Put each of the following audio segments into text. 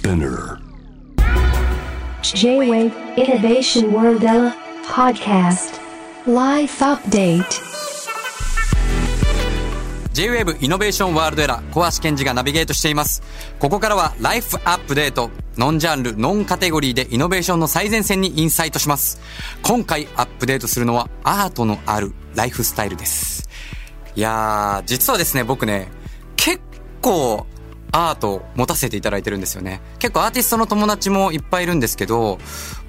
Spinner J-Wave Innovation World Ella Podcast Life Update J-Wave イノベーションワールドエラー小橋健二がナビゲートしています。ここからはライフアップデート。ノンジャンル、ノンカテゴリーでイノベーションの最前線にインサイトします。今回アップデートするのはアートのあるライフスタイルです。いやー、実はですね、僕ね、結構アートを持たせていただいてるんですよね。結構アーティストの友達もいっぱいいるんですけど、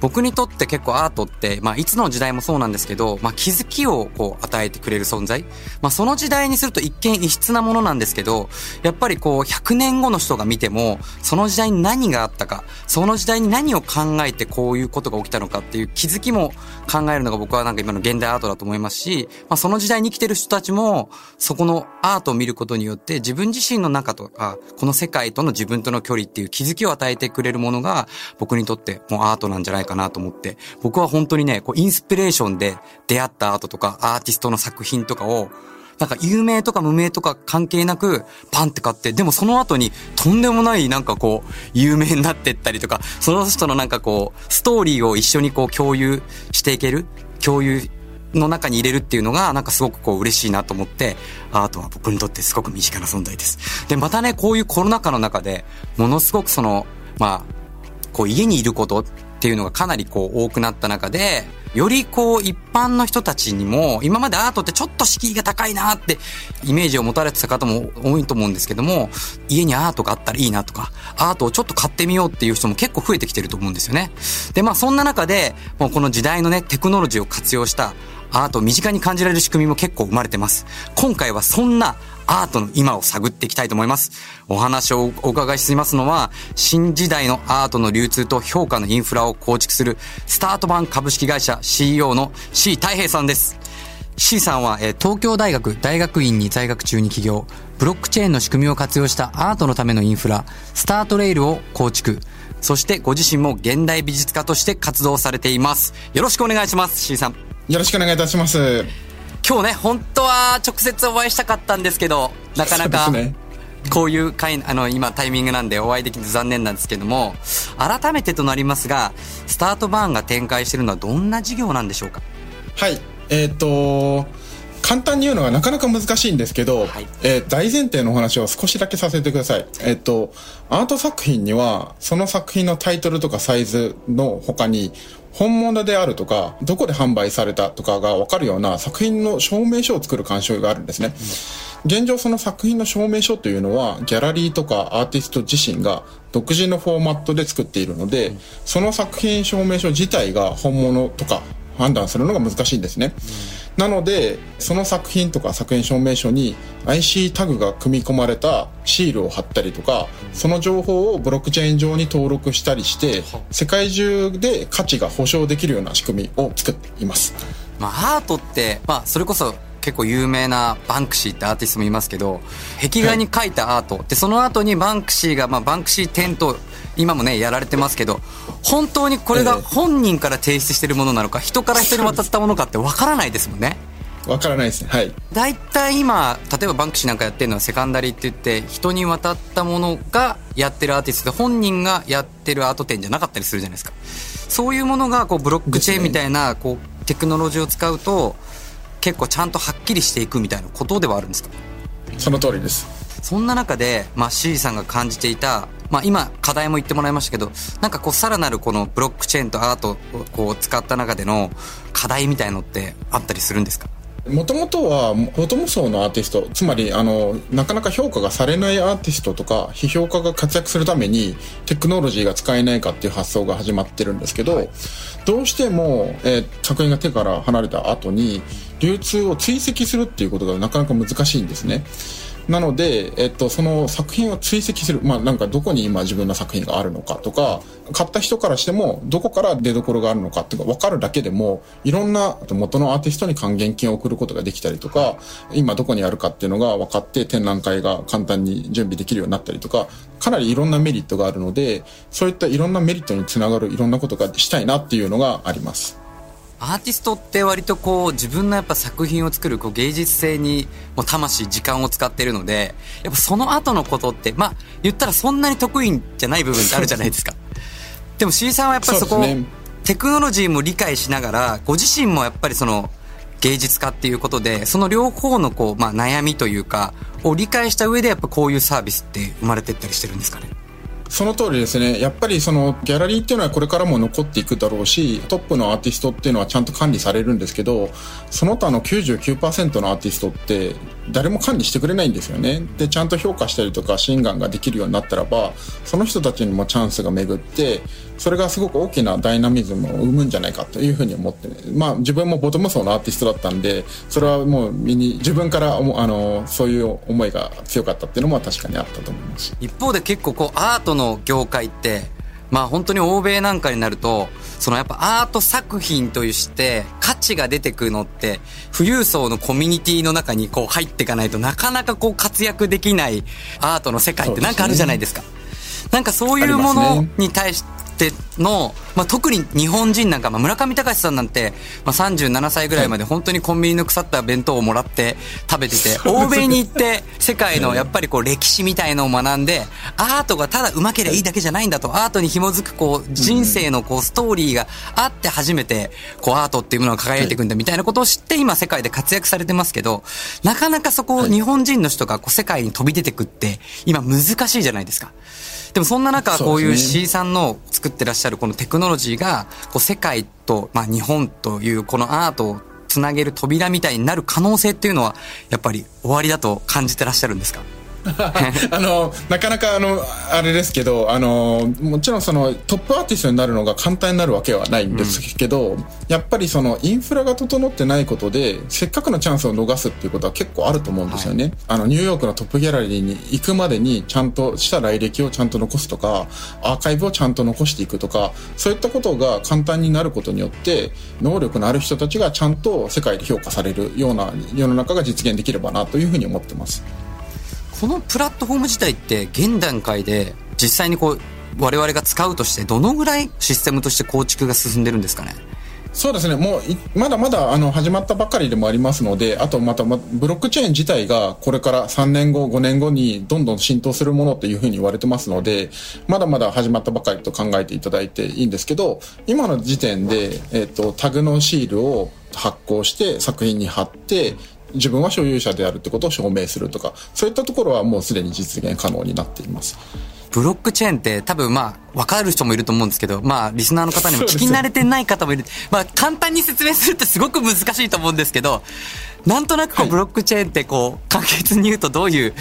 僕にとって結構アートって、まあいつの時代もそうなんですけど、まあ気づきをこう与えてくれる存在。まあその時代にすると一見異質なものなんですけど、やっぱりこう100年後の人が見ても、その時代に何があったか、その時代に何を考えてこういうことが起きたのかっていう気づきも考えるのが僕はなんか今の現代アートだと思いますし、まあその時代に生きてる人たちも、そこのアートを見ることによって自分自身の中とか、この世界との自分との距離っていう気づきを与えてくれるものが僕にとってもうアートなんじゃないかなと思って、僕は本当にね、こうインスピレーションで出会ったアートとかアーティストの作品とかをなんか有名とか無名とか関係なくパンって買って、でもその後にとんでもないなんかこう有名になってったりとか、その人のなんかこうストーリーを一緒にこう共有していける共有の中に入れるっていうのがなんかすごくこう嬉しいなと思って、アートは僕にとってすごく身近な存在です。で、またね、こういうコロナ禍の中で、ものすごくその、まあ、こう家にいることっていうのがかなりこう多くなった中で、よりこう一般の人たちにも、今までアートってちょっと敷居が高いなってイメージを持たれてた方も多いと思うんですけども、家にアートがあったらいいなとか、アートをちょっと買ってみようっていう人も結構増えてきてると思うんですよね。で、まあそんな中で、もうこの時代のね、テクノロジーを活用したアートを身近に感じられる仕組みも結構生まれてます。今回はそんなアートの今を探っていきたいと思います。お話をお伺いしますのは、新時代のアートの流通と評価のインフラを構築する、スタートバン株式会社 CEO の C 太平さんです。C さんは、え東京大学大学院に在学中に起業、ブロックチェーンの仕組みを活用したアートのためのインフラ、スタートレイルを構築。そしてご自身も現代美術家として活動されています。よろしくお願いします、C さん。よろしくお願いいたします。今日ね、本当は直接お会いしたかったんですけど、なかなかこういう回、あの、今タイミングなんでお会いできず残念なんですけども、改めてとなりますが、スタートバーンが展開しているのはどんな事業なんでしょうか？はい。えっ、と、簡単に言うのはなかなか難しいんですけど、はいえー大前提のお話を少しだけさせてください。えっ、と、アート作品には、その作品のタイトルとかサイズの他に、本物であるとか、どこで販売されたとかがわかるような作品の証明書を作る鑑賞があるんですね。現状その作品の証明書というのは、ギャラリーとかアーティスト自身が独自のフォーマットで作っているので、その作品証明書自体が本物とか判断するのが難しいんですね。なので、その作品とか作品証明書に IC タグが組み込まれたシールを貼ったりとか、その情報をブロックチェーン上に登録したりして、世界中で価値が保証できるような仕組みを作っています。まあ、アートって、まあ、それこそ結構有名なバンクシーってアーティストもいますけど、壁画に描いたアート。で、その後にバンクシーが、まあ、バンクシー展と、今もね、やられてますけど、本当にこれがええ本人から提出してるものなのか、人から人に渡ったものかってわからないですもんね。わからないですね。はい。大体今、例えばバンクシーなんかやってるのはセカンダリーって言って、人に渡ったものがやってるアーティストで、本人がやってるアート展じゃなかったりするじゃないですか。そういうものが、こう、ブロックチェーンみたいな、こう、テクノロジーを使うと、結構ちゃんとはっきりしていくみたいなことではあるんですか？その通りです。そんな中で、まあ、C さんが感じていた、まあ、今、課題も言ってもらいましたけど、なんかこう、さらなるこのブロックチェーンとアートをこう、使った中での課題みたいのってあったりするんですか？もともとは、ボトム層のアーティスト、つまり、あの、なかなか評価がされないアーティストとか、批評家が活躍するために、テクノロジーが使えないかっていう発想が始まってるんですけど、どうしても、えー作品が手から離れた後に、流通を追跡するっていうことがなかなか難しいんですね。なので、えっと、その作品を追跡する。まあ、なんかどこに今自分の作品があるのかとか、買った人からしても、どこから出所があるのかっていうか分かるだけでも、いろんな元のアーティストに還元金を送ることができたりとか、今どこにあるかっていうのが分かって展覧会が簡単に準備できるようになったりとか、かなりいろんなメリットがあるので、そういったいろんなメリットにつながるいろんなことがしたいなっていうのがあります。アーティストって割とこう自分のやっぱ作品を作るこう芸術性にもう魂時間を使ってるのでやっぱその後のことってまあ言ったらそんなに得意じゃない部分ってあるじゃないですか。でも C さんはやっぱりそこ、ね、テクノロジーも理解しながらご自身もやっぱりその芸術家っていうことでその両方のこう、まあ、悩みというかを理解した上でやっぱこういうサービスって生まれてったりしてるんですかね？その通りですね。やっぱりそのギャラリーっていうのはこれからも残っていくだろうし、トップのアーティストっていうのはちゃんと管理されるんですけど、その他の99%のアーティストって誰も管理してくれないんですよね。で、ちゃんと評価したりとか心眼ができるようになったらば、その人たちにもチャンスが巡って、それがすごく大きなダイナミズムを生むんじゃないかというふうに思って、ね、まあ自分もボトム層のアーティストだったんで、それはもう身に、自分からあの、そういう思いが強かったっていうのも確かにあったと思います。一方で結構こうアートの業界って、まあ本当に欧米なんかになると、そのやっぱアート作品として価値が出てくるのって、富裕層のコミュニティの中にこう入っていかないとなかなかこう活躍できないアートの世界ってなんかあるじゃないですか。すね、なんかそういうものに対して、の、まあ、特に日本人なんか、まあ、村上隆さんなんて、まあ、37歳ぐらいまで本当にコンビニの腐った弁当をもらって食べてて、欧米に行って世界のやっぱりこう歴史みたいのを学んで、アートがただ上手ければいいだけじゃないんだと、アートに紐づくこう人生のこうストーリーがあって初めてこうアートっていうものが輝いていくんだみたいなことを知って今世界で活躍されてますけど、なかなかそこを日本人の人がこう世界に飛び出てくって今難しいじゃないですか。でもそんな中、こういう C さんの作ってらっしゃるこのテクノロジーが、こう世界と、まあ日本というこのアートをつなげる扉みたいになる可能性っていうのは、やっぱり終わりだと感じてらっしゃるんですか？あの、なかなかあの、あれですけど、あの、もちろんそのトップアーティストになるのが簡単になるわけはないんですけど、うん、やっぱりそのインフラが整ってないことで、せっかくのチャンスを逃すっていうことは結構あると思うんですよね。はい、あの、ニューヨークのトップギャラリーに行くまでにちゃんとした来歴をちゃんと残すとか、アーカイブをちゃんと残していくとか、そういったことが簡単になることによって、能力のある人たちがちゃんと世界で評価されるような世の中が実現できればなというふうに思ってます。このプラットフォーム自体って現段階で実際にこう我々が使うとしてどのぐらいシステムとして構築が進んでるんですかね？そうですね、もうまだまだあの始まったばかりでもありますので、あとまた、ま、ブロックチェーン自体がこれから3年後、5年後にどんどん浸透するものというふうに言われてますので、まだまだ始まったばかりと考えていただいていいんですけど、今の時点で、えっ、と、タグのシールを発行して作品に貼って、自分は所有者であるってことを証明するとか、そういったところはもうすでに実現可能になっています。ブロックチェーンって多分まあ、わかる人もいると思うんですけど、まあ、リスナーの方にも聞き慣れてない方もいる。まあ、簡単に説明するってすごく難しいと思うんですけど、なんとなくこう、ブロックチェーンってこう、簡潔に言うとどういう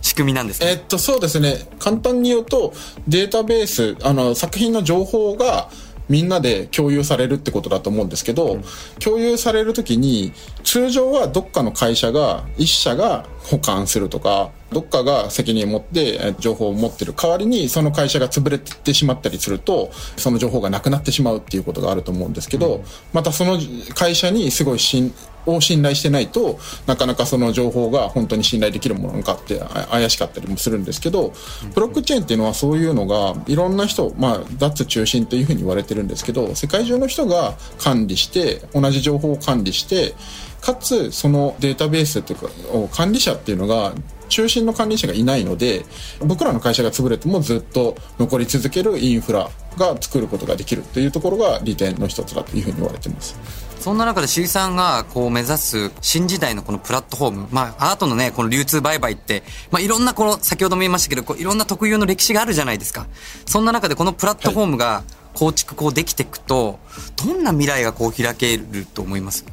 仕組みなんですか、えっと、そうですね。簡単に言うと、データベース、あの、作品の情報が、みんなで共有されるってことだと思うんですけど、うん、共有される時に通常はどっかの会社が一社が保管するとかどっかが責任を持って情報を持ってる代わりにその会社が潰れてしまったりするとその情報がなくなってしまうっていうことがあると思うんですけど、うん、またその会社にすごい信を信頼してないとなかなかその情報が本当に信頼できるものかって怪しかったりもするんですけどブロックチェーンっていうのはそういうのがいろんな人まあ脱中心というふうに言われてるんですけど世界中の人が管理して同じ情報を管理してかつそのデータベースっていうか管理者っていうのが中心の管理者がいないので僕らの会社が潰れてもずっと残り続けるインフラが作ることができるというところが利点の一つだというふうに言われています。そんな中で C さんがこう目指す新時代のこのプラットフォーム、まあアートのね、この流通売買って、まあいろんなこの、先ほども言いましたけど、こういろんな特有の歴史があるじゃないですか。そんな中でこのプラットフォームが構築こうできていくと、どんな未来がこう開けると思います？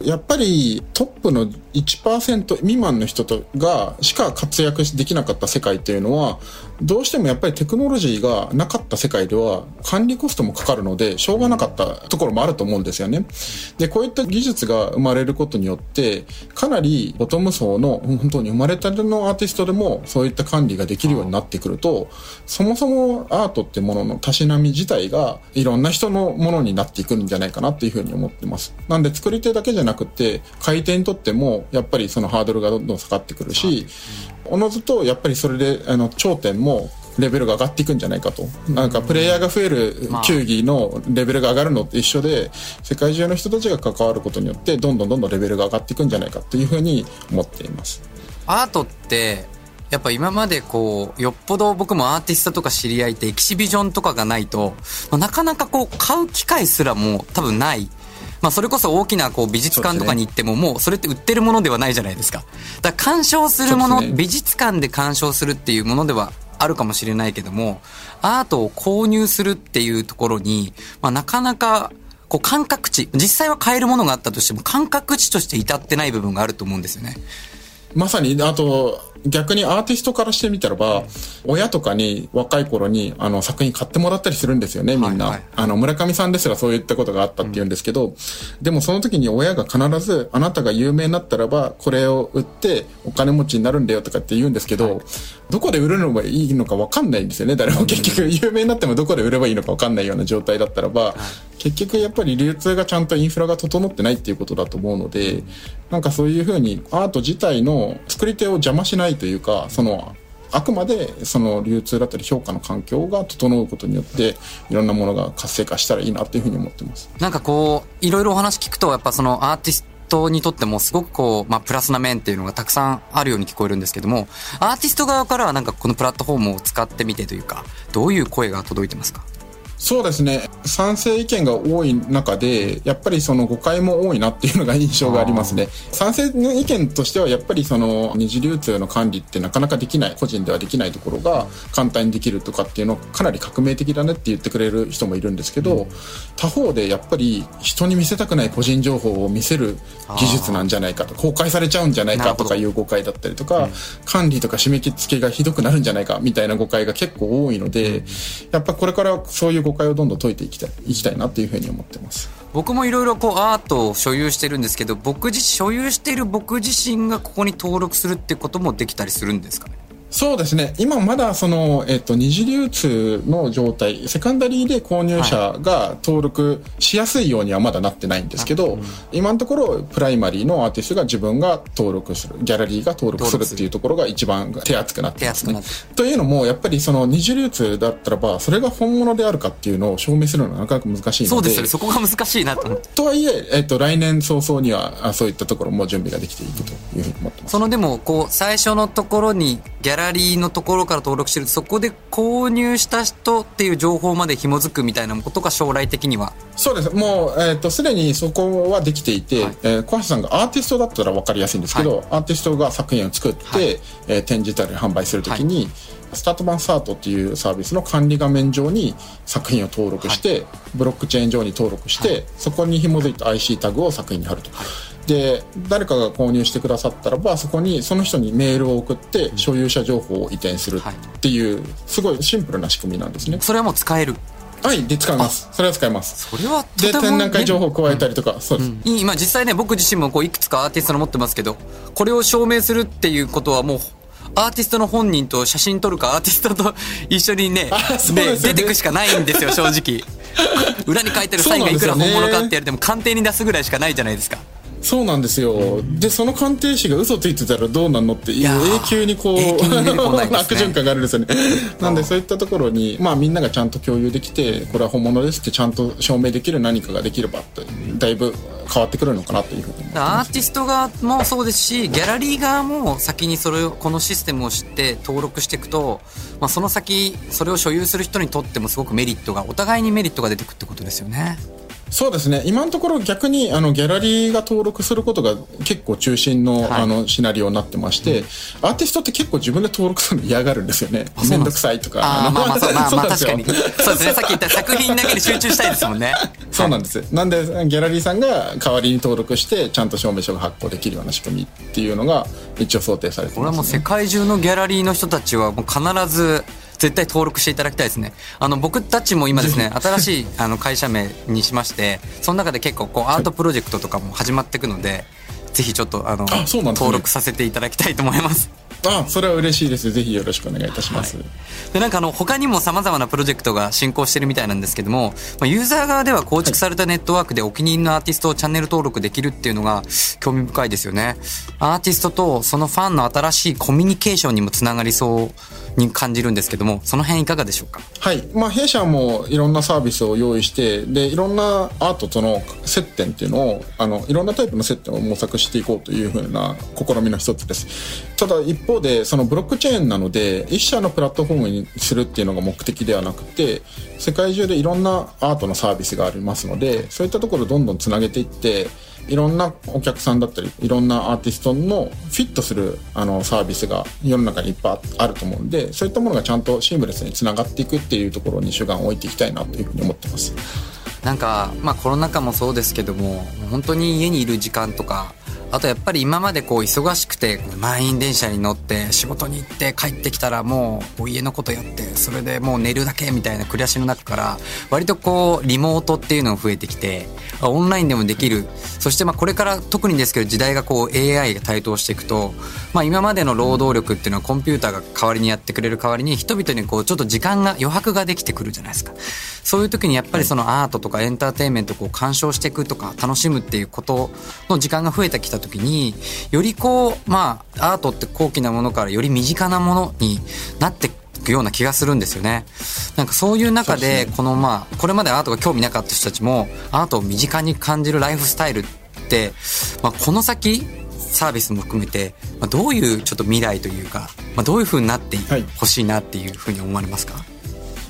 やっぱりトップの1%未満の人とがしか活躍できなかった世界というのはどうしてもやっぱりテクノロジーがなかった世界では管理コストもかかるのでしょうがなかったところもあると思うんですよね。で、こういった技術が生まれることによってかなりボトム層の本当に生まれたてのアーティストでもそういった管理ができるようになってくるとそもそもアートってもののたしなみ自体がいろんな人のものになっていくんじゃないかなっていうふうに思ってます。なんで作り手だけじゃなくて買い手にとってもやっぱりそのハードルがどんどん下がってくるし、おのずとやっぱりそれであの頂点もレベルが上がっていくんじゃないかと。なんかプレイヤーが増える球技のレベルが上がるのって一緒で、世界中の人たちが関わることによって、どんどんどんどんレベルが上がっていくんじゃないかというふうに思っています。アートって、やっぱ今までこう、よっぽど僕もアーティストとか知り合いってエキシビジョンとかがないと、まあ、なかなかこう、買う機会すらも多分ない。まあ、それこそ大きなこう美術館とかに行っても、もうそれって売ってるものではないじゃないですか。だから鑑賞するもの、美術館で鑑賞するっていうものではあるかもしれないけども、アートを購入するっていうところに、まあ、なかなか、こう感覚値、実際は買えるものがあったとしても感覚値として至ってない部分があると思うんですよね。まさに、あと、逆にアーティストからしてみたらば、親とかに若い頃にあの作品買ってもらったりするんですよね、みんな。あの、村上さんですらそういったことがあったって言うんですけど、うん、でもその時に親が必ず、あなたが有名になったらば、これを売ってお金持ちになるんだよとかって言うんですけど、はい、どこで売るのがいいのかわかんないんですよね、誰も結局有名になってもどこで売ればいいのかわかんないような状態だったらば、結局やっぱり流通がちゃんとインフラが整ってないっていうことだと思うので、なんかそういうふうにアート自体の作り手を邪魔しないというか、そのあくまでその流通だったり評価の環境が整うことによっていろんなものが活性化したらいいなっていうふうに思ってます。なんかこういろいろお話聞くとやっぱそのアーティストにとってもすごくこう、まあ、プラスな面っていうのがたくさんあるように聞こえるんですけどもアーティスト側からはなんかこのプラットフォームを使ってみてというかどういう声が届いてますか？そうですね。賛成意見が多い中で、やっぱりその誤解も多いなっていうのが印象がありますね。賛成の意見としては、やっぱりその二次流通の管理ってなかなかできない、個人ではできないところが簡単にできるとかっていうのかなり革命的だねって言ってくれる人もいるんですけど、他方でやっぱり人に見せたくない個人情報を見せる技術なんじゃないかと、公開されちゃうんじゃないかとかいう誤解だったりとか、管理とか締め付けがひどくなるんじゃないかみたいな誤解が結構多いので、やっぱこれからそういう誤解をどんどん解いていきたいいきたいなっていうふうに思ってます。僕もいろいろこうアートを所有してるんですけど僕自所有している僕自身がここに登録するってこともできたりするんですかね？そうですね。今まだその、えっと、二次流通の状態、セカンダリーで購入者が登録しやすいようにはまだなってないんですけど、はい、今のところ、プライマリーのアーティストが自分が登録する、ギャラリーが登録するっていうところが一番手厚くなってますね。というのも、やっぱりその二次流通だったらば、それが本物であるかっていうのを証明するのはなかなか難しいので。そうですよね。そこが難しいなと。とはいえ、えっと、来年早々には、そういったところも準備ができていくというふうに思ってます。そのでも、こう、最初のところに、ギャラリーのところから登録してるそこで購入した人っていう情報まで紐づくみたいなことが将来的には。そうです。もう、えっ、ー、とすでにそこはできていて、はい、えー、小橋さんがアーティストだったら分かりやすいんですけど、はい、アーティストが作品を作って、はい、えー、展示たり販売するときに、はい。スタート版サートっていうサービスの管理画面上に作品を登録して、はい、ブロックチェーン上に登録して、はい、そこに紐づいた IC タグを作品に貼ると、はい、で誰かが購入してくださったらばそこにその人にメールを送って所有者情報を移転するっていうすごいシンプルな仕組みなんですね。それはもう使える？はいで使えます。それは使えます。それはで展覧会情報を加えたりとか、うん、そうです、うん、今実際ね僕自身もこういくつかアーティストの持ってますけどこれを証明するっていうことはもうアーティストの本人と写真撮るかアーティストと一緒にね。ね出てくしかないんですよ正直。裏に書いてるサインがいくら本物かってやるでも鑑定に出すぐらいしかないじゃないですかそうなんですよ、でその鑑定士が嘘ついてたらどうなんのって永久にこう、ね、悪循環があるんですよね。なんでそういったところに、まあ、みんながちゃんと共有できてこれは本物ですってちゃんと証明できる何かができればだいぶ変わってくるのかなというふうにアーティスト側もそうですしギャラリー側も先にそれをこのシステムを知って登録していくと、まあ、その先それを所有する人にとってもすごくメリットがお互いにメリットが出てくってことですよねそうですね。今のところ逆にあのギャラリーが登録することが結構中心のはい、あのシナリオになってまして、うん、アーティストって結構自分で登録するの嫌がるんですよね。面倒くさいとか。あまあまあ そうまあまあ確かに。そうですね。さっき言った作品だけに集中したいですもんね。そうなんです、なんでギャラリーさんが代わりに登録してちゃんと証明書が発行できるような仕組みっていうのが一応想定されてます、ね、これはもう世界中のギャラリーの人たちはもう必ず絶対登録していただきたいですね。あの、僕たちも今ですね、新しいあの会社名にしまして、その中で結構こうアートプロジェクトとかも始まっていくので、ぜひちょっとあの、ね、登録させていただきたいと思います。あそれは嬉しいです。ぜひよろしくお願いいたします、はい、でなんかあの他にもさまざまなプロジェクトが進行してるみたいなんですけども、まあ、ユーザー側では構築されたネットワークでお気に入りのアーティストをチャンネル登録できるっていうのが興味深いですよね。アーティストとそのファンの新しいコミュニケーションにもつながりそうに感じるんですけども、その辺いかがでしょうか？はい。まあ、弊社もいろんなサービスを用意して、で、いろんなアートとの接点っていうのを、あの、いろんなタイプの接点を模索していこうというふうな試みの一つです。ただ、一方で、そのブロックチェーンなので、一社のプラットフォームにするっていうのが目的ではなくて、世界中でいろんなアートのサービスがありますので、そういったところをどんどんつなげていって、いろんなお客さんだったり、いろんなアーティストのフィットするあのサービスが世の中にいっぱいあると思うんで、そういったものがちゃんとシームレスにつながっていくっていうところに主眼を置いていきたいなというふうに思ってます。なんか、まあコロナ禍もそうですけども、本当に家にいる時間とか、あとやっぱり今までこう忙しくて満員電車に乗って仕事に行って帰ってきたらもう家のことやってそれでもう寝るだけみたいな暮らしの中から割とこうリモートっていうのが増えてきてオンラインでもできる。そしてまあこれから特にですけど時代がこう AI が台頭していくとまあ今までの労働力っていうのはコンピューターが代わりにやってくれる代わりに人々にこうちょっと時間が余白ができてくるじゃないですか。そういう時にやっぱりそのアートとかエンターテインメントをこう鑑賞していくとか楽しむっていうことの時間が増えてきた時によりこうまあアートって高貴なものからより身近なものになっていくような気がするんですよね。なんかそういう中でこのまあこれまでアートが興味なかった人たちもアートを身近に感じるライフスタイルって、まあ、この先サービスも含めて、まあ、どういうちょっと未来というか、まあ、どういう風になってほしいなっていうふうに思われますか、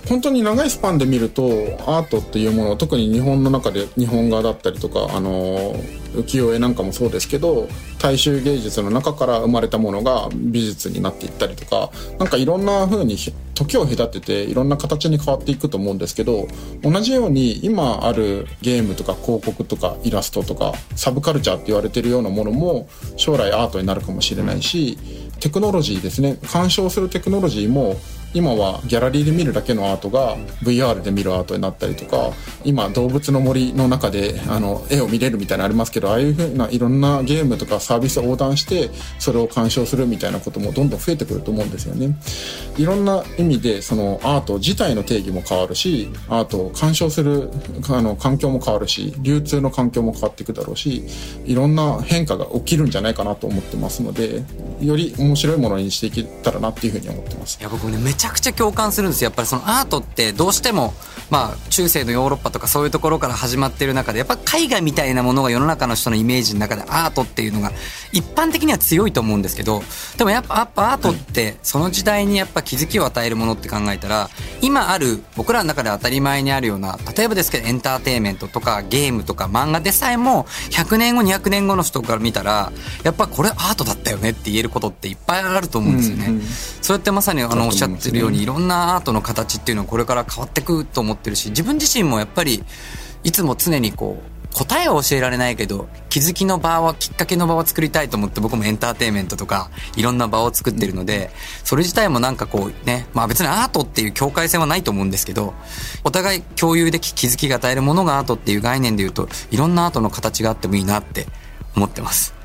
本当に長いスパンで見るとアートっていうもの特に日本の中で日本画だったりとかあの浮世絵なんかもそうですけど大衆芸術の中から生まれたものが美術になっていったりとかなんかいろんな風に時を隔てていろんな形に変わっていくと思うんですけど同じように今あるゲームとか広告とかイラストとかサブカルチャーって言われてるようなものも将来アートになるかもしれないしテクノロジーですね。鑑賞するテクノロジーも今はギャラリーで見るだけのアートが VR で見るアートになったりとか今動物の森の中であの絵を見れるみたいなのありますけどああいうふうないろんなゲームとかサービスを横断してそれを鑑賞するみたいなこともどんどん増えてくると思うんですよね。いろんな意味でそのアート自体の定義も変わるしアートを鑑賞するあの環境も変わるし流通の環境も変わっていくだろうしいろんな変化が起きるんじゃないかなと思ってますのでより面白いものにしていけたらなっていうふうに思ってます。いや僕ねめちゃくちゃ共感するんですよやっぱりそのアートってどうしてもまあ中世のヨーロッパとかそういうところから始まってる中でやっぱ絵画みたいなものが世の中の人のイメージの中でアートっていうのが一般的には強いと思うんですけどでもやっぱアートってその時代にやっぱ気づきを与えるものって考えたら今ある僕らの中で当たり前にあるような例えばですけどエンターテインメントとかゲームとか漫画でさえも100年後200年後の人から見たらやっぱこれアートだったよねって言えることっていっぱいあると思うんですよね。うんうんそうやってまさにあのおっしゃってるようにだいろんなアートの形っていうのはこれから変わってくと思ってるし自分自身もやっぱりいつも常にこう答えは教えられないけど気づきの場はきっかけの場を作りたいと思って僕もエンターテインメントとかいろんな場を作ってるのでそれ自体もなんかこうねまあ別にアートっていう境界線はないと思うんですけどお互い共有でき気づきが与えるものがアートっていう概念で言うといろんなアートの形があってもいいなって思ってます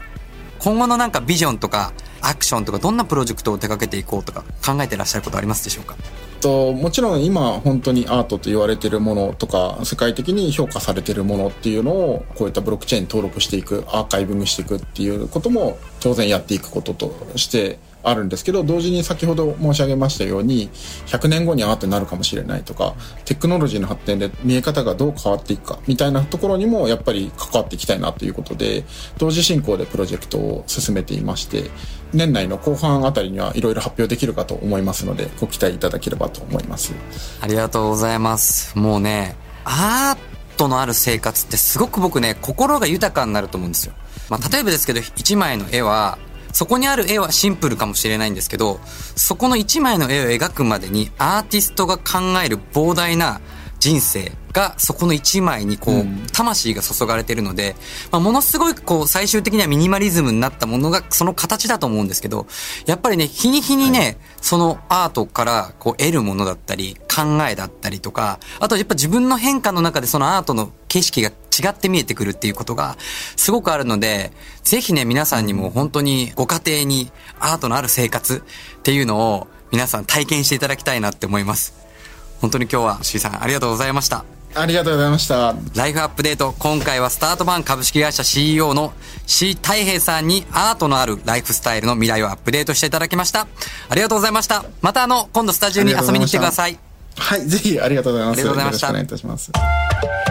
今後のなんかビジョンとかアクションとかどんなプロジェクトを手掛けていこうとか考えてらっしゃることありますでしょうか？ともちろん今本当にアートと言われてるものとか世界的に評価されてるものっていうのをこういったブロックチェーン登録していくアーカイブングしていくっていうことも当然やっていくこととしてあるんですけど同時に先ほど申し上げましたように100年後にアートになるかもしれないとかテクノロジーの発展で見え方がどう変わっていくかみたいなところにもやっぱり関わっていきたいなということで同時進行でプロジェクトを進めていまして年内の後半あたりにはいろいろ発表できるかと思いますのでご期待いただければと思います。ありがとうございます。もうね、アートのある生活ってすごく僕ね、心が豊かになると思うんですよ。まあ、例えばですけど、一枚の絵は、そこにある絵はシンプルかもしれないんですけど、そこの一枚の絵を描くまでにアーティストが考える膨大な人生がそこの一枚にこう、魂が注がれてるので、まあ、ものすごいこう最終的にはミニマリズムになったものがその形だと思うんですけど、やっぱりね、日に日にね、そのアートからこう得るものだったり、考えだったりとか、あとやっぱ自分の変化の中でそのアートの景色が違って見えてくるっていうことがすごくあるので、ぜひね、皆さんにも本当にご家庭にアートのある生活っていうのを皆さん体験していただきたいなって思います。本当に今日は C さんありがとうございました。ありがとうございました。ライフアップデート、今回はスタートバン株式会社 CEO の C 太平さんにアートのあるライフスタイルの未来をアップデートしていただきました。ありがとうございました。またあの、今度スタジオに遊びに来てください。はい、ぜひありがとうございます。ありがとうございましたよろしくお願いいたします。